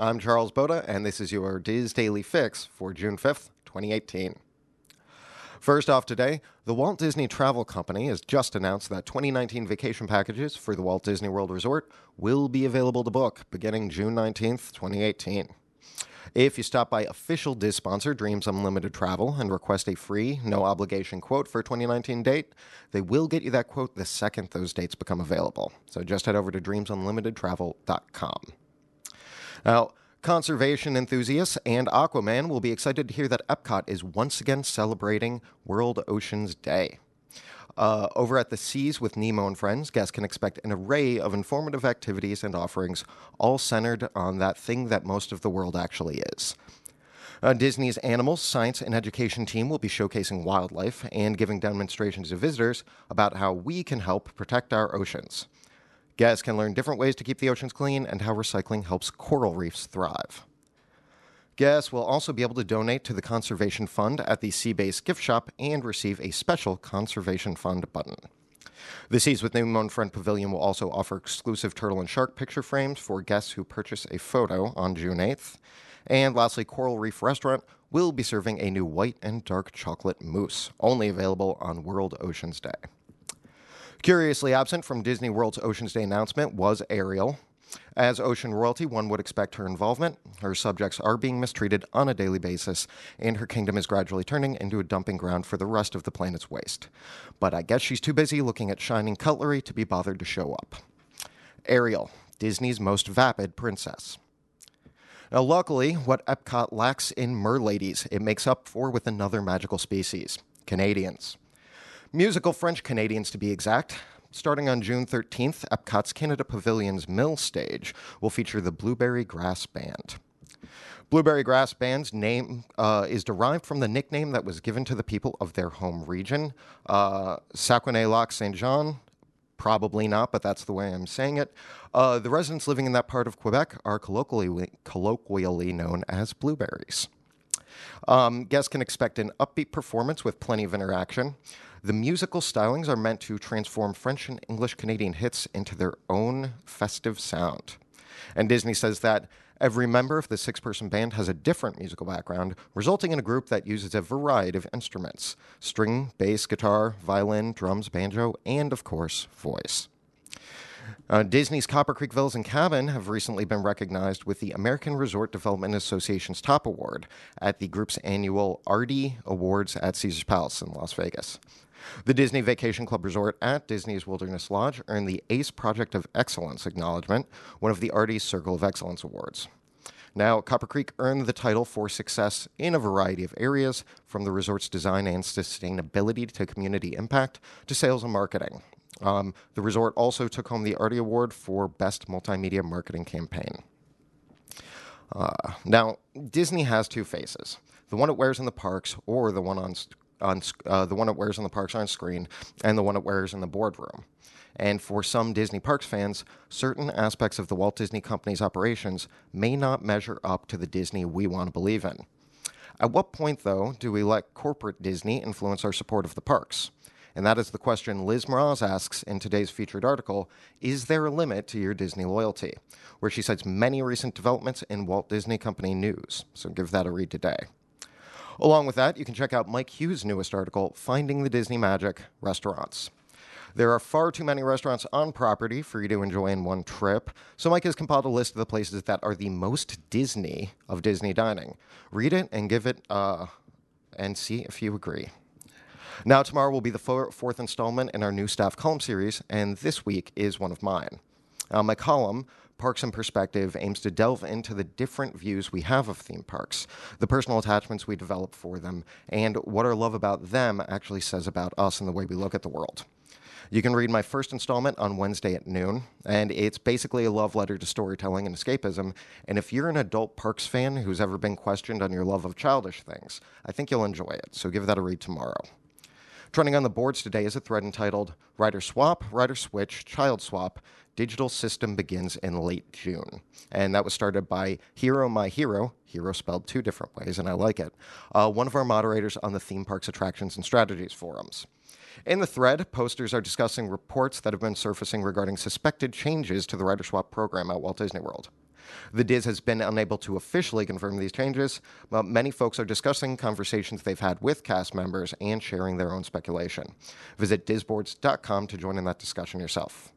I'm Charles Boda, and this is your DIS Daily Fix for June 5th, 2018. First off today, the Walt Disney Travel Company has just announced that 2019 vacation packages for the Walt Disney World Resort will be available to book beginning June 19th, 2018. If you stop by official DIS sponsor Dreams Unlimited Travel and request a free, no obligation quote for a 2019 date, they will get you that quote the second those dates become available. So just head over to dreamsunlimitedtravel.com. Now, conservation enthusiasts and Aquaman will be excited to hear that Epcot is once again celebrating World Oceans Day. Uh, over at the Seas with Nemo and Friends, guests can expect an array of informative activities and offerings, all centered on that thing that most of the world actually is. Uh, Disney's Animals Science and Education team will be showcasing wildlife and giving demonstrations to visitors about how we can help protect our oceans. Guests can learn different ways to keep the oceans clean and how recycling helps coral reefs thrive. Guests will also be able to donate to the Conservation Fund at the Seabase gift shop and receive a special Conservation Fund button. The Seas with Nemo and Friend Pavilion will also offer exclusive turtle and shark picture frames for guests who purchase a photo on June 8th. And lastly, Coral Reef Restaurant will be serving a new white and dark chocolate mousse, only available on World Oceans Day. Curiously absent from Disney World's Oceans Day announcement was Ariel. As ocean royalty, one would expect her involvement. Her subjects are being mistreated on a daily basis, and her kingdom is gradually turning into a dumping ground for the rest of the planet's waste. But I guess she's too busy looking at shining cutlery to be bothered to show up. Ariel, Disney's most vapid princess. Now, luckily, what Epcot lacks in merladies, it makes up for with another magical species Canadians. Musical French Canadians, to be exact. Starting on June 13th, Epcot's Canada Pavilion's Mill Stage will feature the Blueberry Grass Band. Blueberry Grass Band's name uh, is derived from the nickname that was given to the people of their home region, uh, Saguenay-Lac Saint Jean. Probably not, but that's the way I'm saying it. Uh, the residents living in that part of Quebec are colloquially, colloquially known as blueberries. Um, guests can expect an upbeat performance with plenty of interaction. The musical stylings are meant to transform French and English Canadian hits into their own festive sound. And Disney says that every member of the six person band has a different musical background, resulting in a group that uses a variety of instruments string, bass, guitar, violin, drums, banjo, and of course, voice. Uh, Disney's Copper Creek Villas and Cabin have recently been recognized with the American Resort Development Association's Top Award at the group's annual ARDA Awards at Caesars Palace in Las Vegas. The Disney Vacation Club Resort at Disney's Wilderness Lodge earned the ACE Project of Excellence acknowledgement, one of the ARDA's Circle of Excellence awards. Now, Copper Creek earned the title for success in a variety of areas, from the resort's design and sustainability to community impact to sales and marketing. Um, the resort also took home the ARDA Award for Best Multimedia Marketing Campaign. Uh, now, Disney has two faces the one it wears in the parks or the one on on uh, the one it wears in the parks on screen and the one it wears in the boardroom. And for some Disney Parks fans, certain aspects of the Walt Disney Company's operations may not measure up to the Disney we want to believe in. At what point, though, do we let corporate Disney influence our support of the parks? And that is the question Liz Mraz asks in today's featured article Is there a limit to your Disney loyalty? Where she cites many recent developments in Walt Disney Company news. So give that a read today. Along with that, you can check out Mike Hughes' newest article, Finding the Disney Magic Restaurants. There are far too many restaurants on property for you to enjoy in one trip, so Mike has compiled a list of the places that are the most Disney of Disney dining. Read it and give it, uh, and see if you agree. Now, tomorrow will be the fourth installment in our new staff column series, and this week is one of mine. Uh, my column Parks in Perspective aims to delve into the different views we have of theme parks, the personal attachments we develop for them, and what our love about them actually says about us and the way we look at the world. You can read my first installment on Wednesday at noon, and it's basically a love letter to storytelling and escapism. And if you're an adult parks fan who's ever been questioned on your love of childish things, I think you'll enjoy it, so give that a read tomorrow. Trending on the boards today is a thread entitled Rider Swap, Rider Switch, Child Swap, digital system begins in late June. And that was started by Hero My Hero, hero spelled two different ways, and I like it, uh, one of our moderators on the Theme Parks Attractions and Strategies forums. In the thread, posters are discussing reports that have been surfacing regarding suspected changes to the Rider Swap program at Walt Disney World. The DIS has been unable to officially confirm these changes, but many folks are discussing conversations they've had with cast members and sharing their own speculation. Visit disboards.com to join in that discussion yourself.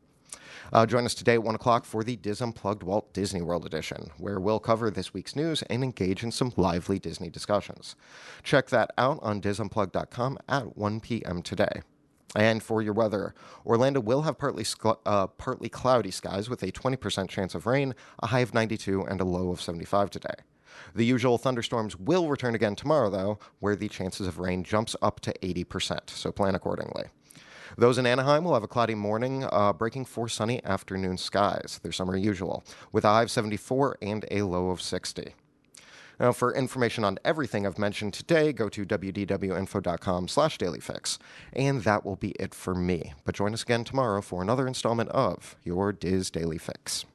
Uh, join us today at 1 o'clock for the DIS Unplugged Walt Disney World edition, where we'll cover this week's news and engage in some lively Disney discussions. Check that out on disunplugged.com at 1 p.m. today. And for your weather, Orlando will have partly uh, partly cloudy skies with a 20% chance of rain, a high of 92, and a low of 75 today. The usual thunderstorms will return again tomorrow, though, where the chances of rain jumps up to 80%, so plan accordingly. Those in Anaheim will have a cloudy morning, uh, breaking for sunny afternoon skies. Their summer usual, with a high of 74 and a low of 60. Now, for information on everything I've mentioned today, go to wdwinfo.com slash dailyfix. And that will be it for me. But join us again tomorrow for another installment of your DIS Daily Fix.